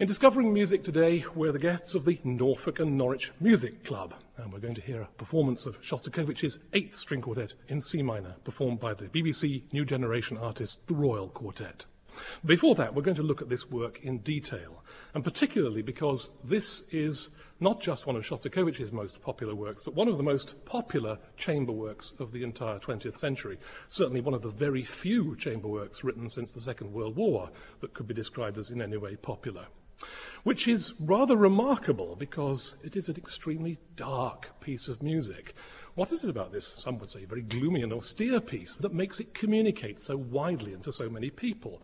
In Discovering Music today, we're the guests of the Norfolk and Norwich Music Club, and we're going to hear a performance of Shostakovich's Eighth String Quartet in C minor, performed by the BBC New Generation artist, the Royal Quartet. Before that, we're going to look at this work in detail, and particularly because this is not just one of Shostakovich's most popular works, but one of the most popular chamber works of the entire 20th century. Certainly one of the very few chamber works written since the Second World War that could be described as in any way popular which is rather remarkable because it is an extremely dark piece of music. What is it about this, some would say, very gloomy and austere piece that makes it communicate so widely and to so many people?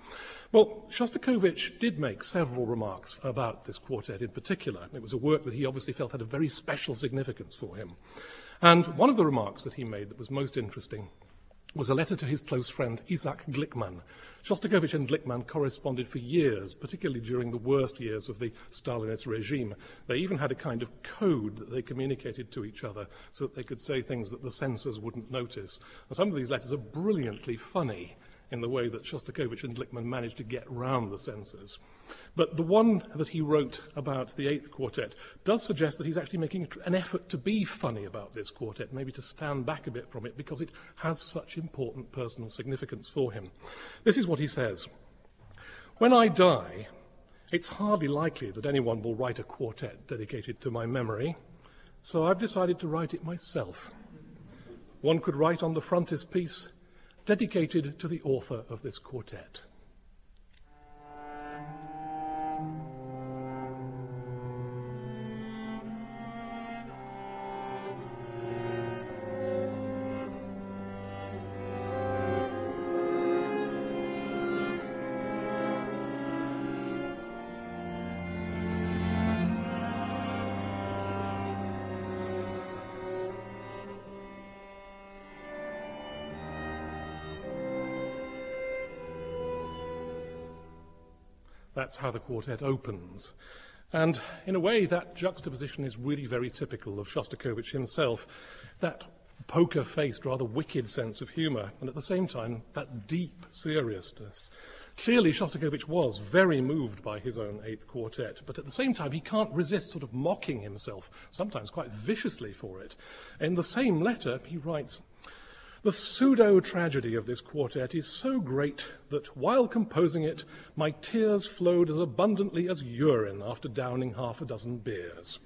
Well, Shostakovich did make several remarks about this quartet in particular. It was a work that he obviously felt had a very special significance for him. And one of the remarks that he made that was most interesting was a letter to his close friend Isaac Glikman. Shostakovich and Glikman corresponded for years, particularly during the worst years of the Stalinist regime. They even had a kind of code that they communicated to each other so that they could say things that the censors wouldn't notice. And some of these letters are brilliantly funny in the way that Shostakovich and Glikman managed to get round the censors. But the one that he wrote about the Eighth Quartet does suggest that he's actually making an effort to be funny about this quartet, maybe to stand back a bit from it because it has such important personal significance for him. This is what he says When I die, it's hardly likely that anyone will write a quartet dedicated to my memory, so I've decided to write it myself. One could write on the frontispiece, dedicated to the author of this quartet. That's how the quartet opens. And in a way, that juxtaposition is really very typical of Shostakovich himself. That poker faced, rather wicked sense of humour, and at the same time, that deep seriousness. Clearly, Shostakovich was very moved by his own Eighth Quartet, but at the same time, he can't resist sort of mocking himself, sometimes quite viciously for it. In the same letter, he writes, the pseudo tragedy of this quartet is so great that while composing it, my tears flowed as abundantly as urine after downing half a dozen beers.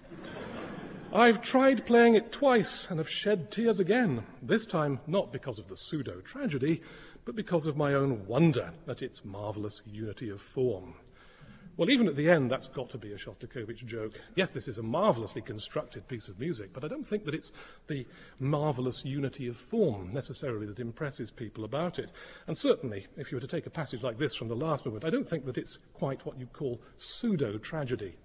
I've tried playing it twice and have shed tears again, this time not because of the pseudo tragedy, but because of my own wonder at its marvelous unity of form. Well, even at the end, that's got to be a Shostakovich joke. Yes, this is a marvelously constructed piece of music, but I don't think that it's the marvelous unity of form necessarily that impresses people about it. And certainly, if you were to take a passage like this from the last movement, I don't think that it's quite what you'd call pseudo tragedy.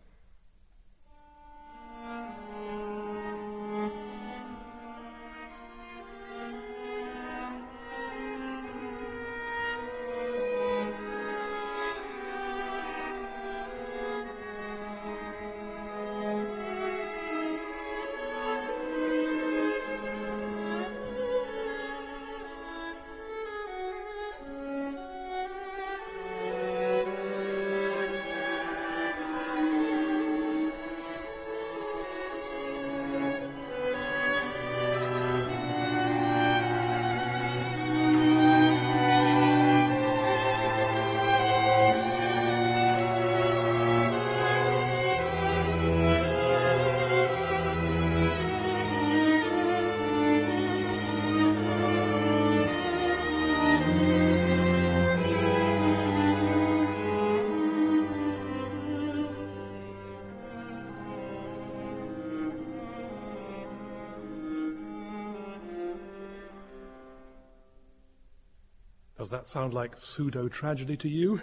Does that sound like pseudo tragedy to you?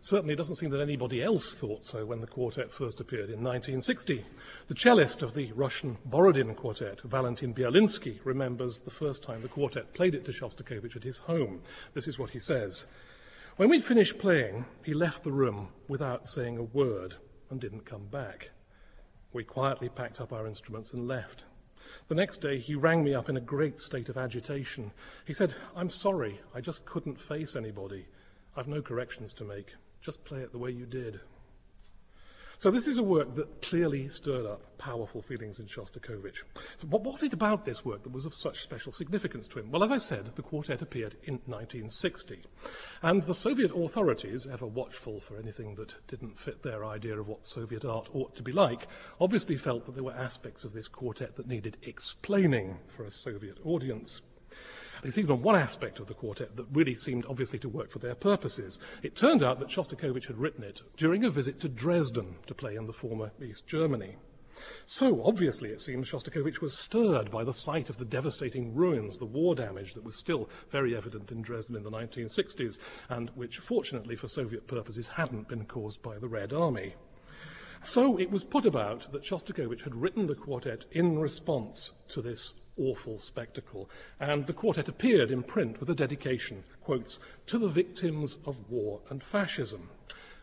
Certainly, it doesn't seem that anybody else thought so when the quartet first appeared in 1960. The cellist of the Russian Borodin Quartet, Valentin Berlinsky, remembers the first time the quartet played it to Shostakovich at his home. This is what he says When we'd finished playing, he left the room without saying a word and didn't come back. We quietly packed up our instruments and left. The next day, he rang me up in a great state of agitation. He said, I'm sorry, I just couldn't face anybody. I've no corrections to make. Just play it the way you did. So this is a work that clearly stirred up powerful feelings in Shostakovich. So what was it about this work that was of such special significance to him? Well, as I said, the quartet appeared in 1960. And the Soviet authorities, ever watchful for anything that didn't fit their idea of what Soviet art ought to be like, obviously felt that there were aspects of this quartet that needed explaining for a Soviet audience. There's even on one aspect of the quartet that really seemed obviously to work for their purposes. It turned out that Shostakovich had written it during a visit to Dresden to play in the former East Germany. So, obviously, it seems Shostakovich was stirred by the sight of the devastating ruins, the war damage that was still very evident in Dresden in the 1960s, and which, fortunately for Soviet purposes, hadn't been caused by the Red Army. So it was put about that Shostakovich had written the quartet in response to this awful spectacle. And the quartet appeared in print with a dedication, quotes, to the victims of war and fascism.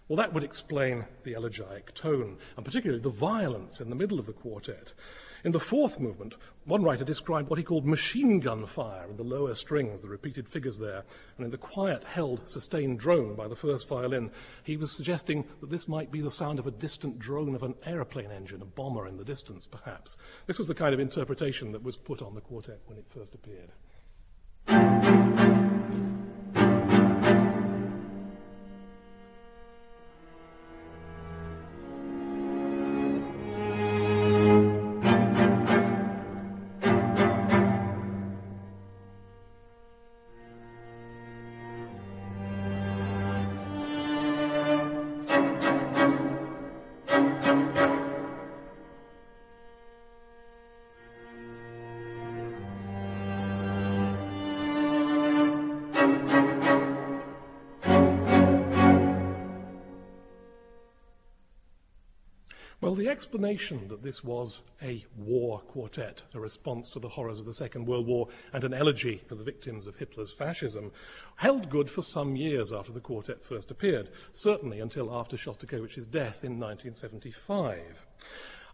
Well, that would explain the elegiac tone, and particularly the violence in the middle of the quartet. In the fourth movement, one writer described what he called machine gun fire in the lower strings, the repeated figures there, and in the quiet held sustained drone by the first violin, he was suggesting that this might be the sound of a distant drone of an aeroplane engine, a bomber in the distance, perhaps. This was the kind of interpretation that was put on the quartet when it first appeared. Well, the explanation that this was a war quartet, a response to the horrors of the Second World War, and an elegy for the victims of Hitler's fascism, held good for some years after the quartet first appeared, certainly until after Shostakovich's death in 1975.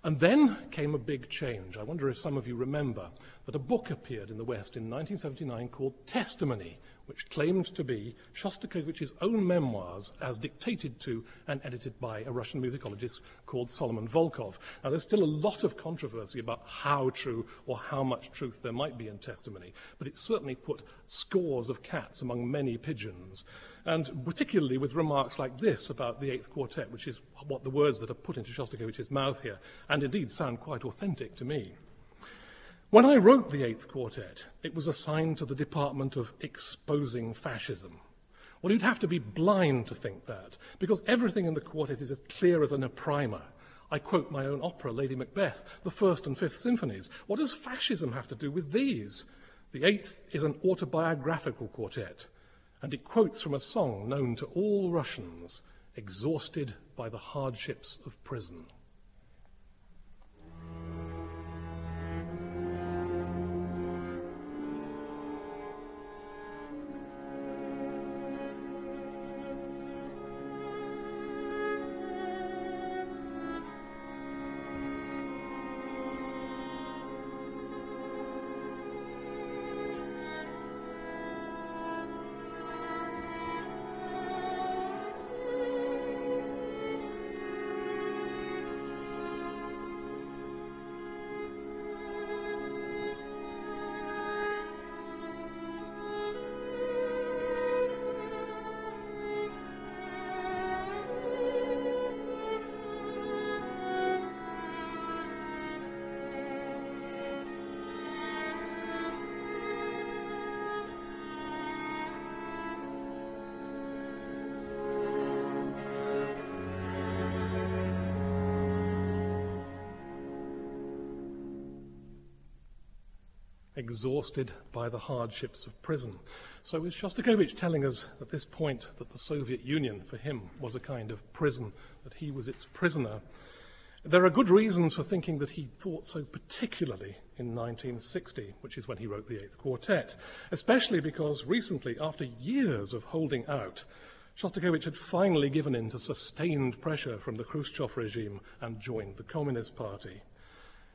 And then came a big change. I wonder if some of you remember that a book appeared in the West in 1979 called Testimony, which claimed to be Shostakovich's own memoirs as dictated to and edited by a Russian musicologist called Solomon Volkov. Now, there's still a lot of controversy about how true or how much truth there might be in testimony, but it certainly put scores of cats among many pigeons. And particularly with remarks like this about the Eighth Quartet, which is what the words that are put into Shostakovich's mouth here, and indeed sound quite authentic to me. When I wrote the Eighth Quartet, it was assigned to the Department of Exposing Fascism. Well, you'd have to be blind to think that, because everything in the quartet is as clear as an primer. I quote my own opera, Lady Macbeth, the First and Fifth Symphonies. What does fascism have to do with these? The Eighth is an autobiographical quartet, and it quotes from a song known to all Russians, exhausted by the hardships of prison. Exhausted by the hardships of prison. So is Shostakovich telling us at this point that the Soviet Union, for him, was a kind of prison, that he was its prisoner? There are good reasons for thinking that he thought so particularly in 1960, which is when he wrote the Eighth Quartet, especially because recently, after years of holding out, Shostakovich had finally given in to sustained pressure from the Khrushchev regime and joined the Communist Party.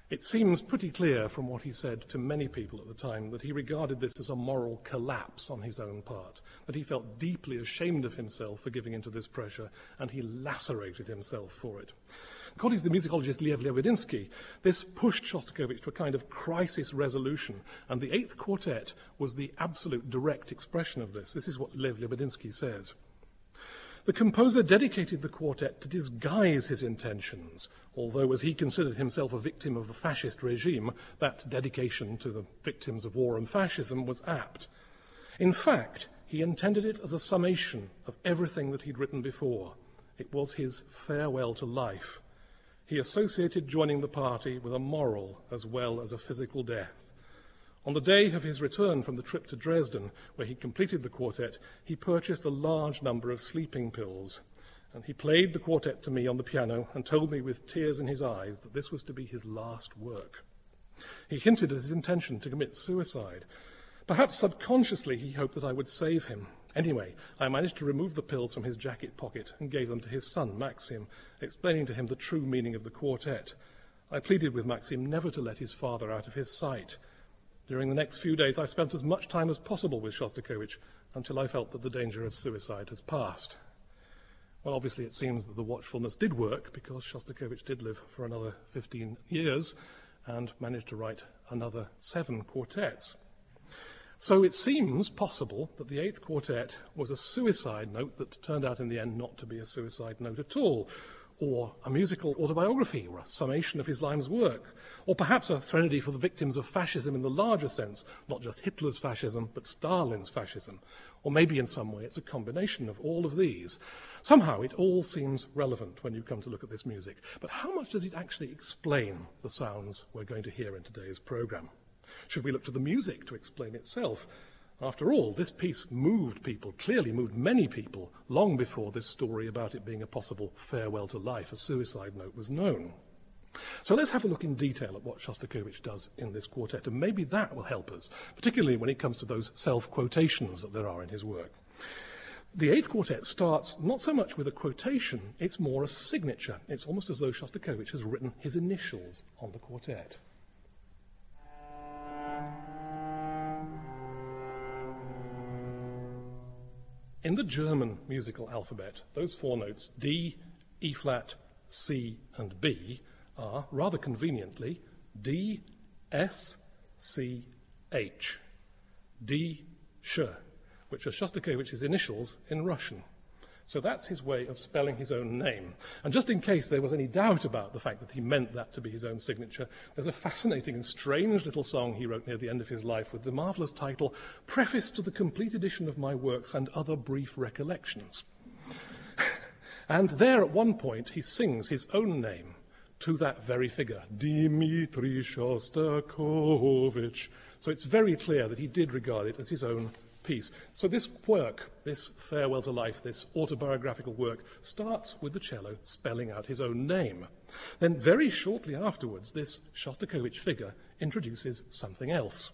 It seems pretty clear from what he said to many people at the time that he regarded this as a moral collapse on his own part, that he felt deeply ashamed of himself for giving into this pressure, and he lacerated himself for it. According to the musicologist Lev Lebedinsky, this pushed Shostakovich to a kind of crisis resolution, and the Eighth Quartet was the absolute direct expression of this. This is what Lev Lebedinsky says. The composer dedicated the quartet to disguise his intentions, although, as he considered himself a victim of a fascist regime, that dedication to the victims of war and fascism was apt. In fact, he intended it as a summation of everything that he'd written before. It was his farewell to life. He associated joining the party with a moral as well as a physical death. On the day of his return from the trip to Dresden, where he completed the quartet, he purchased a large number of sleeping pills. And he played the quartet to me on the piano and told me with tears in his eyes that this was to be his last work. He hinted at his intention to commit suicide. Perhaps subconsciously he hoped that I would save him. Anyway, I managed to remove the pills from his jacket pocket and gave them to his son, Maxim, explaining to him the true meaning of the quartet. I pleaded with Maxim never to let his father out of his sight. During the next few days, I spent as much time as possible with Shostakovich until I felt that the danger of suicide has passed. Well, obviously, it seems that the watchfulness did work because Shostakovich did live for another 15 years and managed to write another seven quartets. So it seems possible that the Eighth Quartet was a suicide note that turned out in the end not to be a suicide note at all, or a musical autobiography, or a summation of his life's work, or perhaps a threnody for the victims of fascism in the larger sense, not just Hitler's fascism, but Stalin's fascism. Or maybe in some way it's a combination of all of these. Somehow it all seems relevant when you come to look at this music. But how much does it actually explain the sounds we're going to hear in today's programme? Should we look to the music to explain itself? After all, this piece moved people, clearly moved many people, long before this story about it being a possible farewell to life, a suicide note, was known. So let's have a look in detail at what Shostakovich does in this quartet, and maybe that will help us, particularly when it comes to those self quotations that there are in his work. The Eighth Quartet starts not so much with a quotation, it's more a signature. It's almost as though Shostakovich has written his initials on the quartet. In the German musical alphabet, those four notes, D, E flat, C, and B, are, rather conveniently, D, S, C, H. D, Sh, which are Shostakovich's initials in Russian. So that's his way of spelling his own name. And just in case there was any doubt about the fact that he meant that to be his own signature, there's a fascinating and strange little song he wrote near the end of his life with the marvelous title, Preface to the Complete Edition of My Works and Other Brief Recollections. and there at one point he sings his own name to that very figure, Dmitri Shostakovich. So it's very clear that he did regard it as his own piece. So this work, this farewell to life, this autobiographical work, starts with the cello spelling out his own name. Then very shortly afterwards, this Shostakovich figure introduces something else.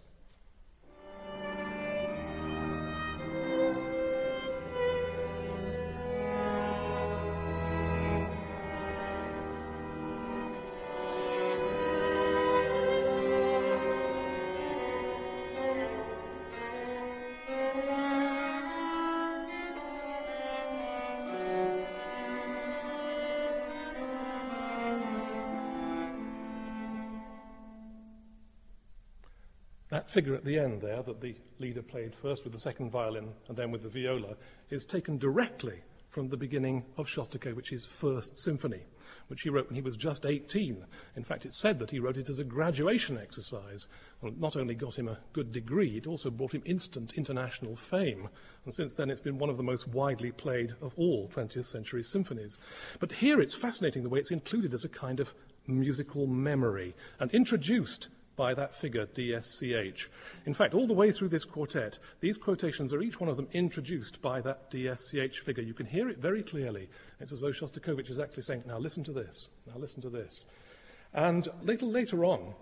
Figure at the end there, that the leader played first with the second violin and then with the viola, is taken directly from the beginning of Shostakovich's first symphony, which he wrote when he was just 18. In fact, it's said that he wrote it as a graduation exercise. And it not only got him a good degree, it also brought him instant international fame. And since then, it's been one of the most widely played of all 20th century symphonies. But here it's fascinating the way it's included as a kind of musical memory and introduced by that figure, DSCH. In fact, all the way through this quartet, these quotations are each one of them introduced by that DSCH figure. You can hear it very clearly. It's as though Shostakovich is actually saying, now listen to this, now listen to this. And little later on,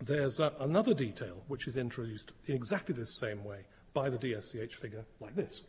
there's uh, another detail which is introduced in exactly the same way by the DSCH figure, like this.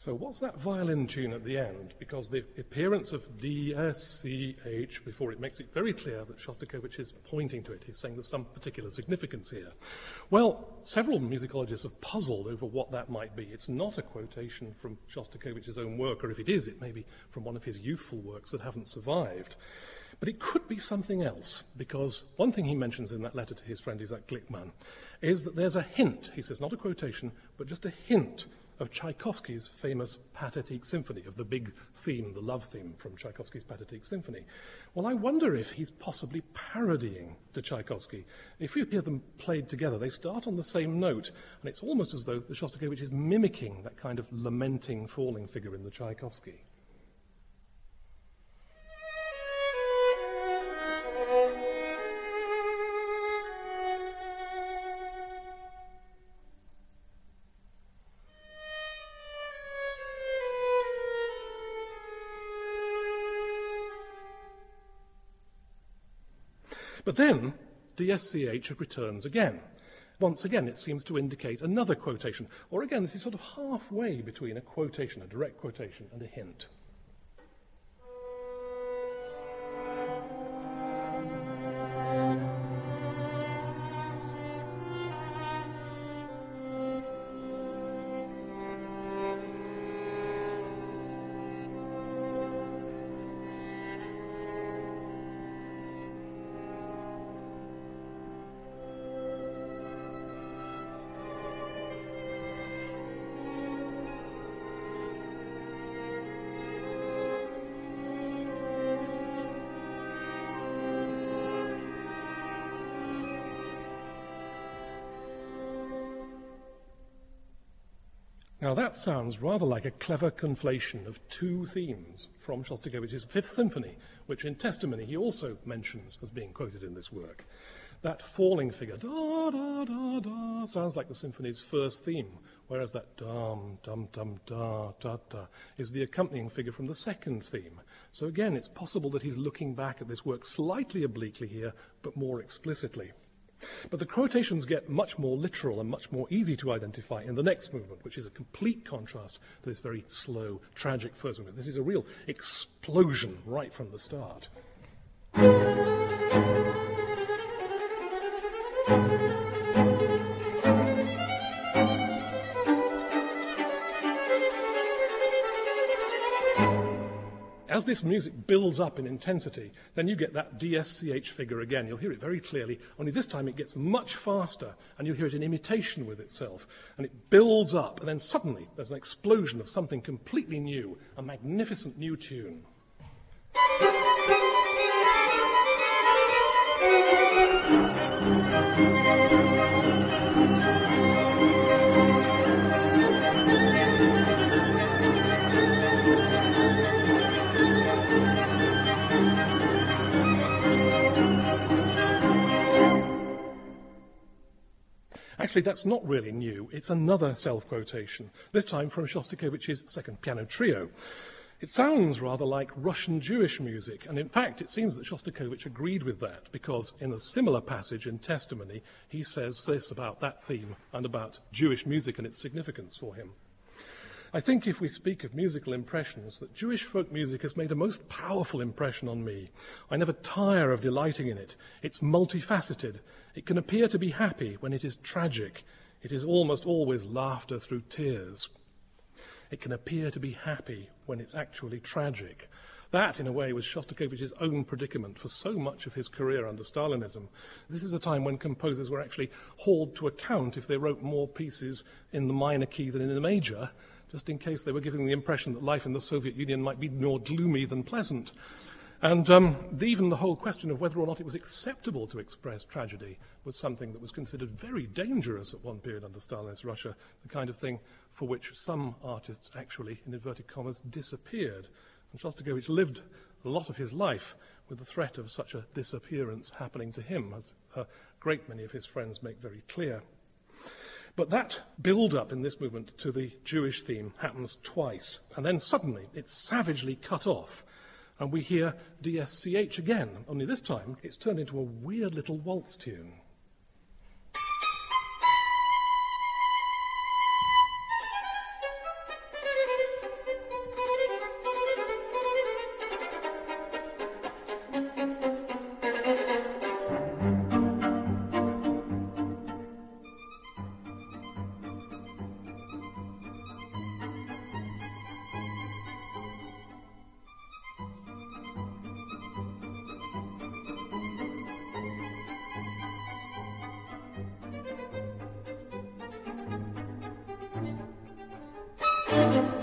So, what's that violin tune at the end? Because the appearance of D, S, C, H before it makes it very clear that Shostakovich is pointing to it. He's saying there's some particular significance here. Well, several musicologists have puzzled over what that might be. It's not a quotation from Shostakovich's own work, or if it is, it may be from one of his youthful works that haven't survived. But it could be something else, because one thing he mentions in that letter to his friend Isaac Glikman is that there's a hint, he says, not a quotation, but just a hint of Tchaikovsky's famous Pathetique Symphony, of the big theme, the love theme from Tchaikovsky's Pathetique Symphony. Well, I wonder if he's possibly parodying the Tchaikovsky. If you hear them played together, they start on the same note, and it's almost as though the Shostakovich is mimicking that kind of lamenting, falling figure in the Tchaikovsky. But then DSCH returns again. Once again, it seems to indicate another quotation. Or again, this is sort of halfway between a quotation, a direct quotation, and a hint. Now, that sounds rather like a clever conflation of two themes from Shostakovich's Fifth Symphony, which in testimony he also mentions as being quoted in this work. That falling figure, da da da da, sounds like the symphony's first theme, whereas that dum dum dum da da da is the accompanying figure from the second theme. So again, it's possible that he's looking back at this work slightly obliquely here, but more explicitly. But the quotations get much more literal and much more easy to identify in the next movement, which is a complete contrast to this very slow, tragic first movement. This is a real explosion right from the start. As this music builds up in intensity, then you get that DSCH figure again. You'll hear it very clearly, only this time it gets much faster, and you'll hear it in imitation with itself. And it builds up, and then suddenly there's an explosion of something completely new, a magnificent new tune. Actually, that's not really new. It's another self quotation, this time from Shostakovich's second piano trio. It sounds rather like Russian Jewish music, and in fact, it seems that Shostakovich agreed with that because in a similar passage in Testimony, he says this about that theme and about Jewish music and its significance for him. I think if we speak of musical impressions, that Jewish folk music has made a most powerful impression on me. I never tire of delighting in it. It's multifaceted. It can appear to be happy when it is tragic. It is almost always laughter through tears. It can appear to be happy when it's actually tragic. That, in a way, was Shostakovich's own predicament for so much of his career under Stalinism. This is a time when composers were actually hauled to account if they wrote more pieces in the minor key than in the major, just in case they were giving the impression that life in the Soviet Union might be more gloomy than pleasant. And um, even the whole question of whether or not it was acceptable to express tragedy was something that was considered very dangerous at one period under Stalinist Russia, the kind of thing for which some artists actually, in inverted commas, disappeared. And Shostakovich lived a lot of his life with the threat of such a disappearance happening to him, as a great many of his friends make very clear. But that build up in this movement to the Jewish theme happens twice, and then suddenly it's savagely cut off, and we hear DSCH again, only this time it's turned into a weird little waltz tune.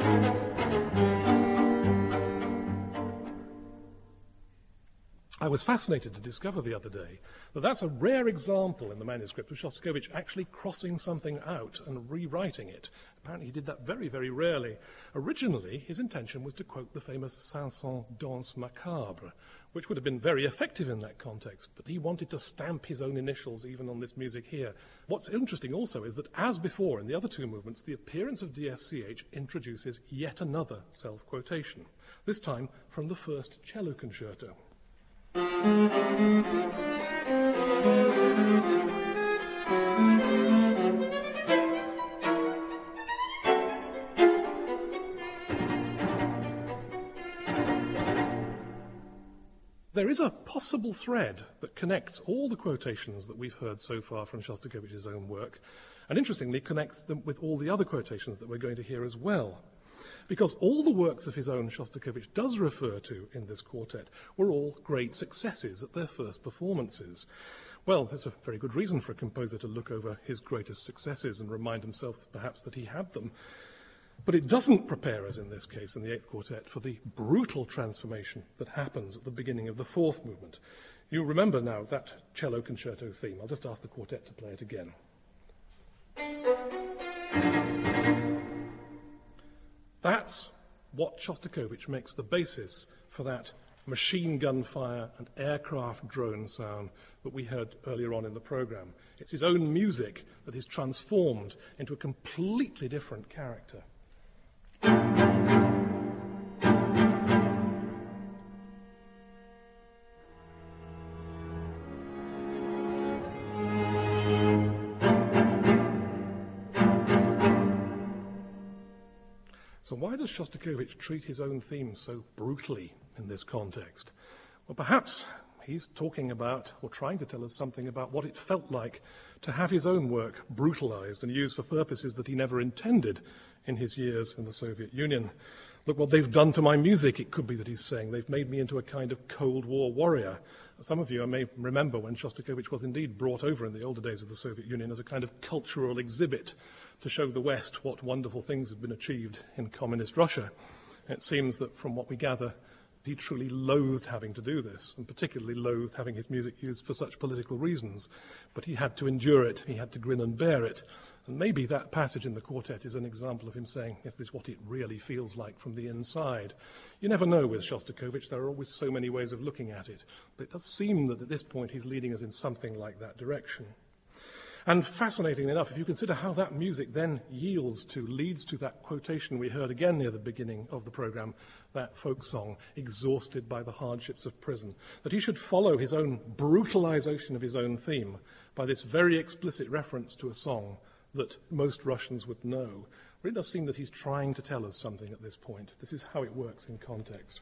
I was fascinated to discover the other day that that's a rare example in the manuscript of Shostakovich actually crossing something out and rewriting it. Apparently, he did that very, very rarely. Originally, his intention was to quote the famous Saint-Saëns Danse Macabre, which would have been very effective in that context, but he wanted to stamp his own initials even on this music here. What's interesting also is that, as before in the other two movements, the appearance of DSCH introduces yet another self quotation, this time from the first cello concerto. There is a possible thread that connects all the quotations that we've heard so far from Shostakovich's own work, and interestingly connects them with all the other quotations that we're going to hear as well because all the works of his own Shostakovich does refer to in this quartet were all great successes at their first performances. Well, there's a very good reason for a composer to look over his greatest successes and remind himself perhaps that he had them. But it doesn't prepare us in this case, in the Eighth Quartet, for the brutal transformation that happens at the beginning of the fourth movement. You remember now that cello concerto theme. I'll just ask the quartet to play it again. That's what Shostakovich makes the basis for that machine gun fire and aircraft drone sound that we heard earlier on in the program. It's his own music that is transformed into a completely different character. Does Shostakovich treat his own theme so brutally in this context? Well, perhaps he's talking about or trying to tell us something about what it felt like to have his own work brutalized and used for purposes that he never intended in his years in the Soviet Union. Look what they've done to my music, it could be that he's saying. They've made me into a kind of Cold War warrior. Some of you may remember when Shostakovich was indeed brought over in the older days of the Soviet Union as a kind of cultural exhibit to show the West what wonderful things have been achieved in communist Russia. It seems that from what we gather, he truly loathed having to do this, and particularly loathed having his music used for such political reasons. But he had to endure it, he had to grin and bear it. And maybe that passage in the quartet is an example of him saying, Is this what it really feels like from the inside? You never know with Shostakovich, there are always so many ways of looking at it. But it does seem that at this point he's leading us in something like that direction. And fascinating enough, if you consider how that music then yields to, leads to that quotation we heard again near the beginning of the program, that folk song, exhausted by the hardships of prison, that he should follow his own brutalization of his own theme by this very explicit reference to a song that most Russians would know. But it does seem that he's trying to tell us something at this point. This is how it works in context.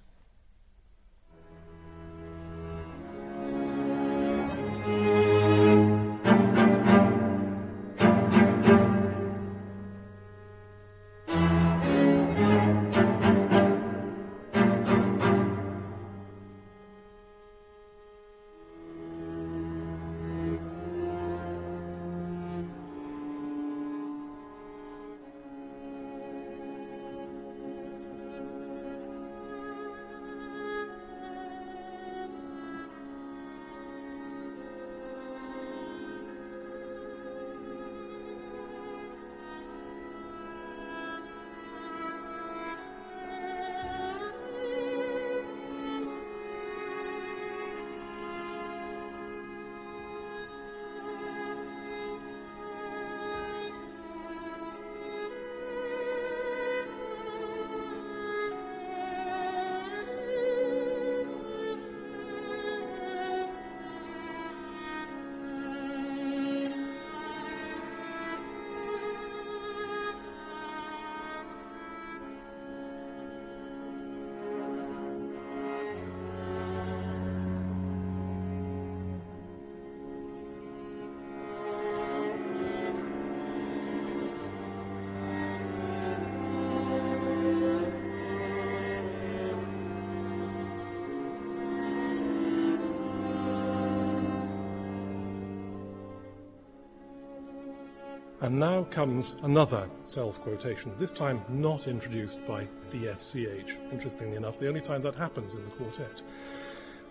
And now comes another self quotation, this time not introduced by DSCH. Interestingly enough, the only time that happens in the quartet.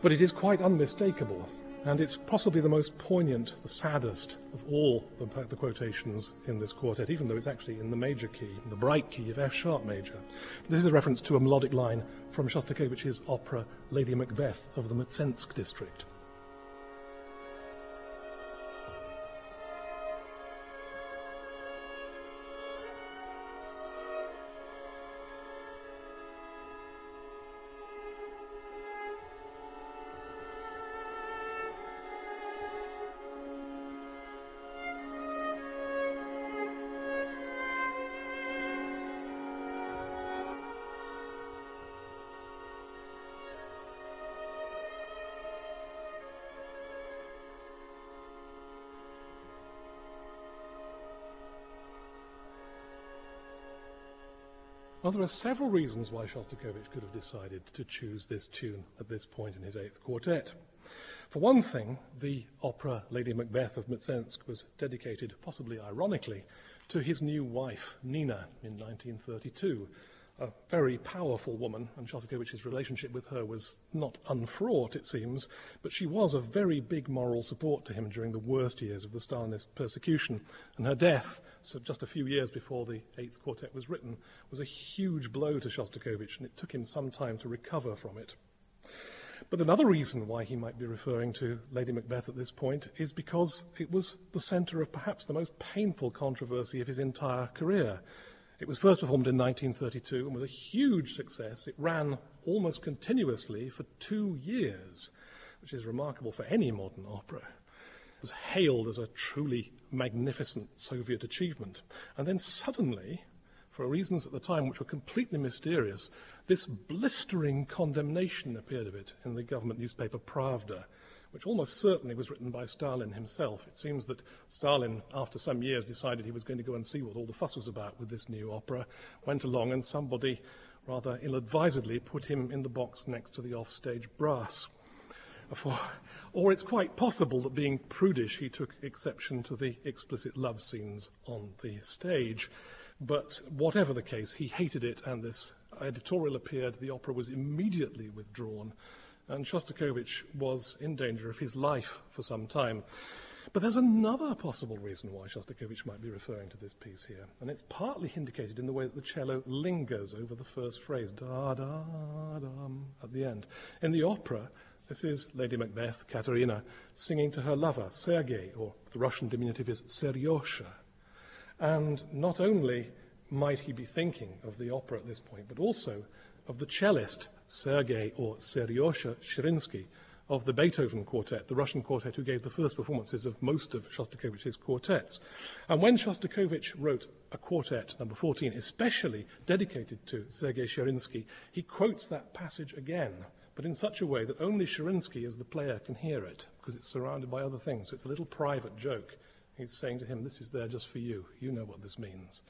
But it is quite unmistakable, and it's possibly the most poignant, the saddest of all the, the, quotations in this quartet, even though it's actually in the major key, the bright key of F sharp major. This is a reference to a melodic line from Shostakovich's opera Lady Macbeth of the Mtsensk district. There are several reasons why Shostakovich could have decided to choose this tune at this point in his eighth quartet. For one thing, the opera Lady Macbeth of Mtsensk was dedicated, possibly ironically, to his new wife, Nina, in 1932, a very powerful woman, and Shostakovich's relationship with her was not unfraught, it seems, but she was a very big moral support to him during the worst years of the Stalinist persecution. And her death, so just a few years before the Eighth Quartet was written, was a huge blow to Shostakovich, and it took him some time to recover from it. But another reason why he might be referring to Lady Macbeth at this point is because it was the centre of perhaps the most painful controversy of his entire career. It was first performed in 1932 and was a huge success. It ran almost continuously for two years, which is remarkable for any modern opera. It was hailed as a truly magnificent Soviet achievement. And then suddenly, for reasons at the time which were completely mysterious, this blistering condemnation appeared of it in the government newspaper Pravda which almost certainly was written by Stalin himself. It seems that Stalin, after some years, decided he was going to go and see what all the fuss was about with this new opera, went along, and somebody rather ill advisedly put him in the box next to the offstage brass. Or it's quite possible that being prudish, he took exception to the explicit love scenes on the stage. But whatever the case, he hated it, and this editorial appeared. The opera was immediately withdrawn and Shostakovich was in danger of his life for some time. But there's another possible reason why Shostakovich might be referring to this piece here, and it's partly indicated in the way that the cello lingers over the first phrase, da da dum, at the end. In the opera, this is Lady Macbeth, Katerina, singing to her lover, Sergei, or the Russian diminutive is Seryosha. And not only might he be thinking of the opera at this point, but also of the cellist Sergei or Seryosha Shirinsky of the Beethoven Quartet, the Russian quartet who gave the first performances of most of Shostakovich's quartets. And when Shostakovich wrote a quartet, number 14, especially dedicated to Sergei Shirinsky, he quotes that passage again, but in such a way that only Shirinsky as the player can hear it, because it's surrounded by other things. So it's a little private joke. He's saying to him, This is there just for you. You know what this means.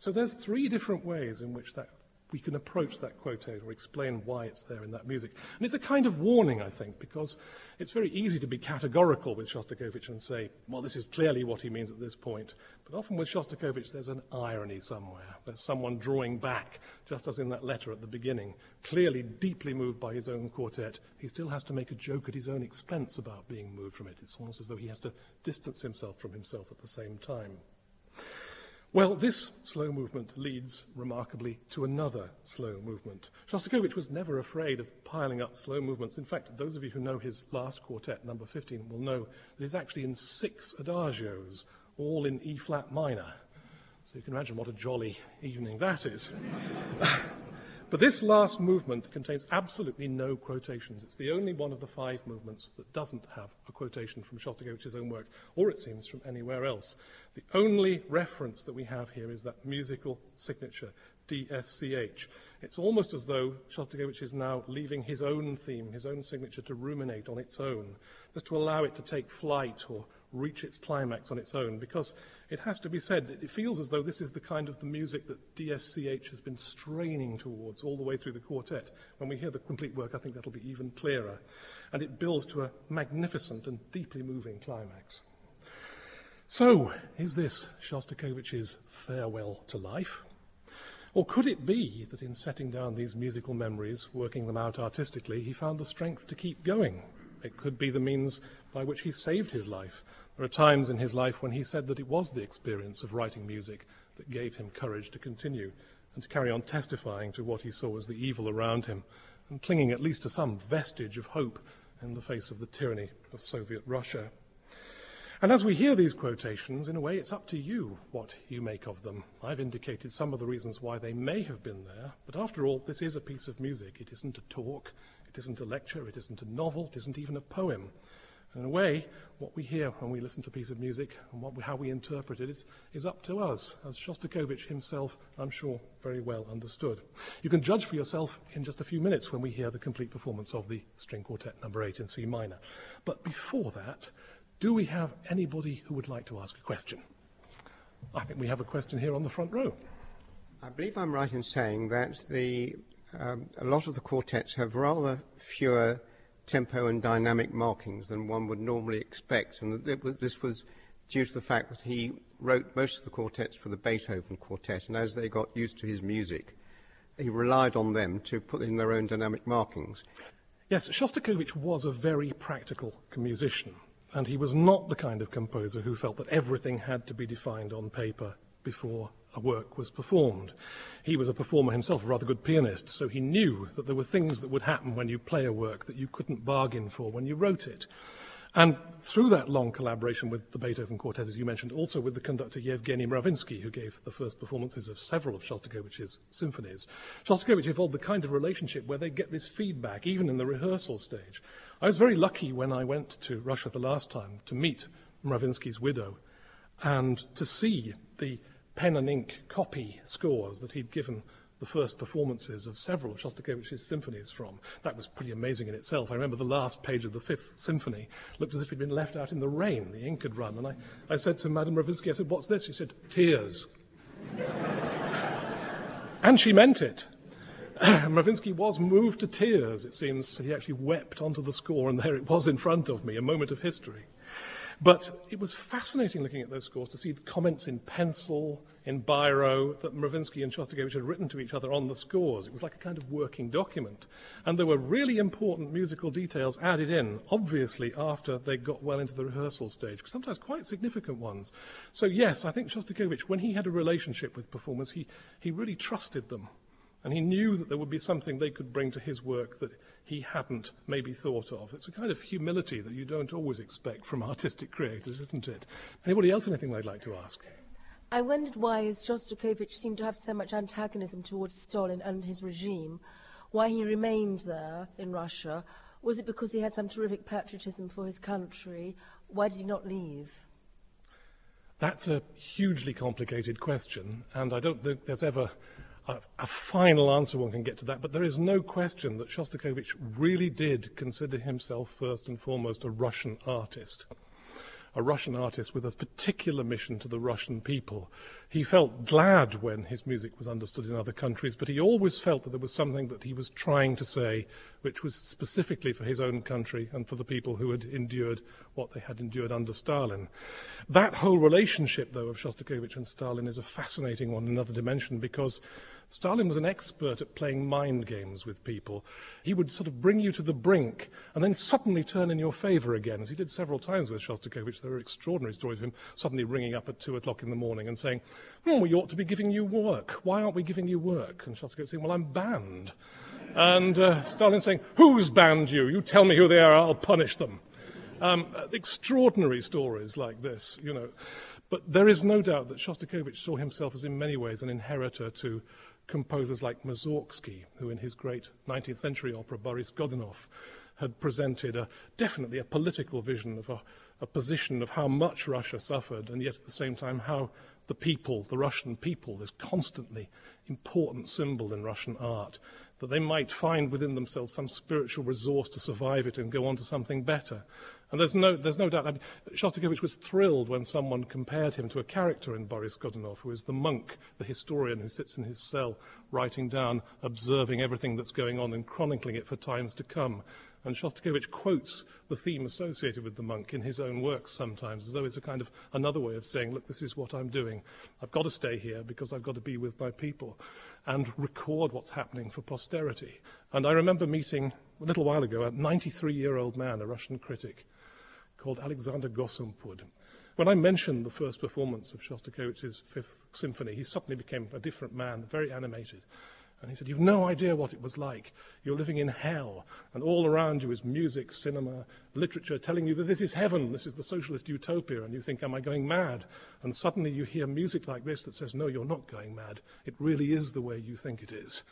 So there's three different ways in which that we can approach that quote or explain why it's there in that music. And it's a kind of warning, I think, because it's very easy to be categorical with Shostakovich and say, well, this is clearly what he means at this point. But often with Shostakovich, there's an irony somewhere. There's someone drawing back, just as in that letter at the beginning. Clearly deeply moved by his own quartet, he still has to make a joke at his own expense about being moved from it. It's almost as though he has to distance himself from himself at the same time. Well, this slow movement leads remarkably to another slow movement. Shostakovich was never afraid of piling up slow movements. In fact, those of you who know his last quartet, number 15, will know that it's actually in six adagios, all in E flat minor. So you can imagine what a jolly evening that is. But this last movement contains absolutely no quotations. It's the only one of the five movements that doesn't have a quotation from Shostakovich's own work, or it seems from anywhere else. The only reference that we have here is that musical signature, DSCH. It's almost as though Shostakovich is now leaving his own theme, his own signature, to ruminate on its own, just to allow it to take flight or reach its climax on its own, because it has to be said that it feels as though this is the kind of the music that DSCH has been straining towards all the way through the quartet. When we hear the complete work, I think that'll be even clearer. And it builds to a magnificent and deeply moving climax. So, is this Shostakovich's farewell to life? Or could it be that in setting down these musical memories, working them out artistically, he found the strength to keep going? It could be the means by which he saved his life. There are times in his life when he said that it was the experience of writing music that gave him courage to continue and to carry on testifying to what he saw as the evil around him and clinging at least to some vestige of hope in the face of the tyranny of Soviet Russia. And as we hear these quotations, in a way, it's up to you what you make of them. I've indicated some of the reasons why they may have been there, but after all, this is a piece of music. It isn't a talk, it isn't a lecture, it isn't a novel, it isn't even a poem. In a way, what we hear when we listen to a piece of music and we, how we interpret it is, up to us, as Shostakovich himself, I'm sure, very well understood. You can judge for yourself in just a few minutes when we hear the complete performance of the String Quartet number 8 in C minor. But before that, do we have anybody who would like to ask a question? I think we have a question here on the front row. I believe I'm right in saying that the, um, a lot of the quartets have rather fewer tempo and dynamic markings than one would normally expect, and that this was due to the fact that he wrote most of the quartets for the Beethoven quartet, and as they got used to his music, he relied on them to put in their own dynamic markings. Yes, Shostakovich was a very practical musician. And he was not the kind of composer who felt that everything had to be defined on paper before a work was performed. He was a performer himself, a rather good pianist, so he knew that there were things that would happen when you play a work that you couldn't bargain for when you wrote it. And through that long collaboration with the Beethoven Quartet, as you mentioned, also with the conductor Yevgeny Mravinsky, who gave the first performances of several of Shostakovich's symphonies, Shostakovich evolved the kind of relationship where they get this feedback, even in the rehearsal stage. I was very lucky when I went to Russia the last time to meet Mravinsky's widow and to see the pen and ink copy scores that he'd given the first performances of several of Shostakovich's symphonies from. That was pretty amazing in itself. I remember the last page of the Fifth Symphony looked as if it'd been left out in the rain. The ink had run. And I, I said to Madame Mravinsky, I said, What's this? She said, Tears. and she meant it. Mravinsky was moved to tears, it seems. He actually wept onto the score, and there it was in front of me, a moment of history. But it was fascinating looking at those scores to see the comments in pencil, in biro, that Mravinsky and Shostakovich had written to each other on the scores. It was like a kind of working document. And there were really important musical details added in, obviously, after they got well into the rehearsal stage, sometimes quite significant ones. So, yes, I think Shostakovich, when he had a relationship with performers, he, he really trusted them. And he knew that there would be something they could bring to his work that he hadn't maybe thought of. It's a kind of humility that you don't always expect from artistic creators, isn't it? Anybody else anything they'd like to ask? I wondered why as Shostakovich seemed to have so much antagonism towards Stalin and his regime, why he remained there in Russia. Was it because he had some terrific patriotism for his country? Why did he not leave? That's a hugely complicated question, and I don't think there's ever a, final answer one can get to that, but there is no question that Shostakovich really did consider himself first and foremost a Russian artist. A Russian artist with a particular mission to the Russian people. He felt glad when his music was understood in other countries, but he always felt that there was something that he was trying to say, which was specifically for his own country and for the people who had endured what they had endured under Stalin. That whole relationship, though, of Shostakovich and Stalin is a fascinating one, another dimension, because Stalin was an expert at playing mind games with people. He would sort of bring you to the brink and then suddenly turn in your favor again, as he did several times with Shostakovich. There are extraordinary stories of him suddenly ringing up at two o'clock in the morning and saying, hmm, we ought to be giving you work. Why aren't we giving you work? And Shostakovich saying, well, I'm banned. And uh, Stalin saying, who's banned you? You tell me who they are, I'll punish them. Um, extraordinary stories like this, you know. But there is no doubt that Shostakovich saw himself as in many ways an inheritor to composers like Mussorgsky, who in his great 19th century opera, Boris Godunov, had presented a, definitely a political vision of a, a position of how much Russia suffered, and yet at the same time how the people, the Russian people, this constantly important symbol in Russian art, that they might find within themselves some spiritual resource to survive it and go on to something better. And there's no, there's no doubt. I mean, Shostakovich was thrilled when someone compared him to a character in Boris Godunov, who is the monk, the historian who sits in his cell, writing down, observing everything that's going on and chronicling it for times to come. And Shostakovich quotes the theme associated with the monk in his own works sometimes, as though it's a kind of another way of saying, look, this is what I'm doing. I've got to stay here because I've got to be with my people and record what's happening for posterity. And I remember meeting a little while ago a 93 year old man, a Russian critic, called Alexander Gosumpud. When I mentioned the first performance of Shostakovich's Fifth Symphony, he suddenly became a different man, very animated. And he said, You've no idea what it was like. You're living in hell, and all around you is music, cinema, literature telling you that this is heaven, this is the socialist utopia, and you think, Am I going mad? And suddenly you hear music like this that says, No, you're not going mad. It really is the way you think it is.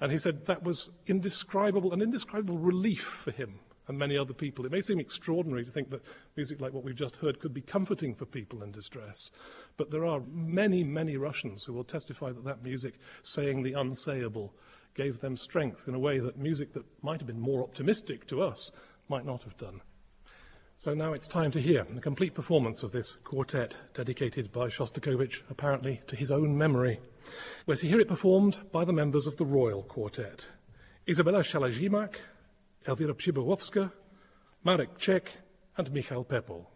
And he said that was indescribable, an indescribable relief for him and many other people. It may seem extraordinary to think that music like what we've just heard could be comforting for people in distress, but there are many, many Russians who will testify that that music, saying the unsayable, gave them strength in a way that music that might have been more optimistic to us might not have done. So now it's time to hear the complete performance of this quartet dedicated by Shostakovich, apparently to his own memory. We're to hear it performed by the members of the Royal Quartet. Izabella Szałaj-Zimak, Elwira Przybyłowska, Marek Czech, and Michał Pepol.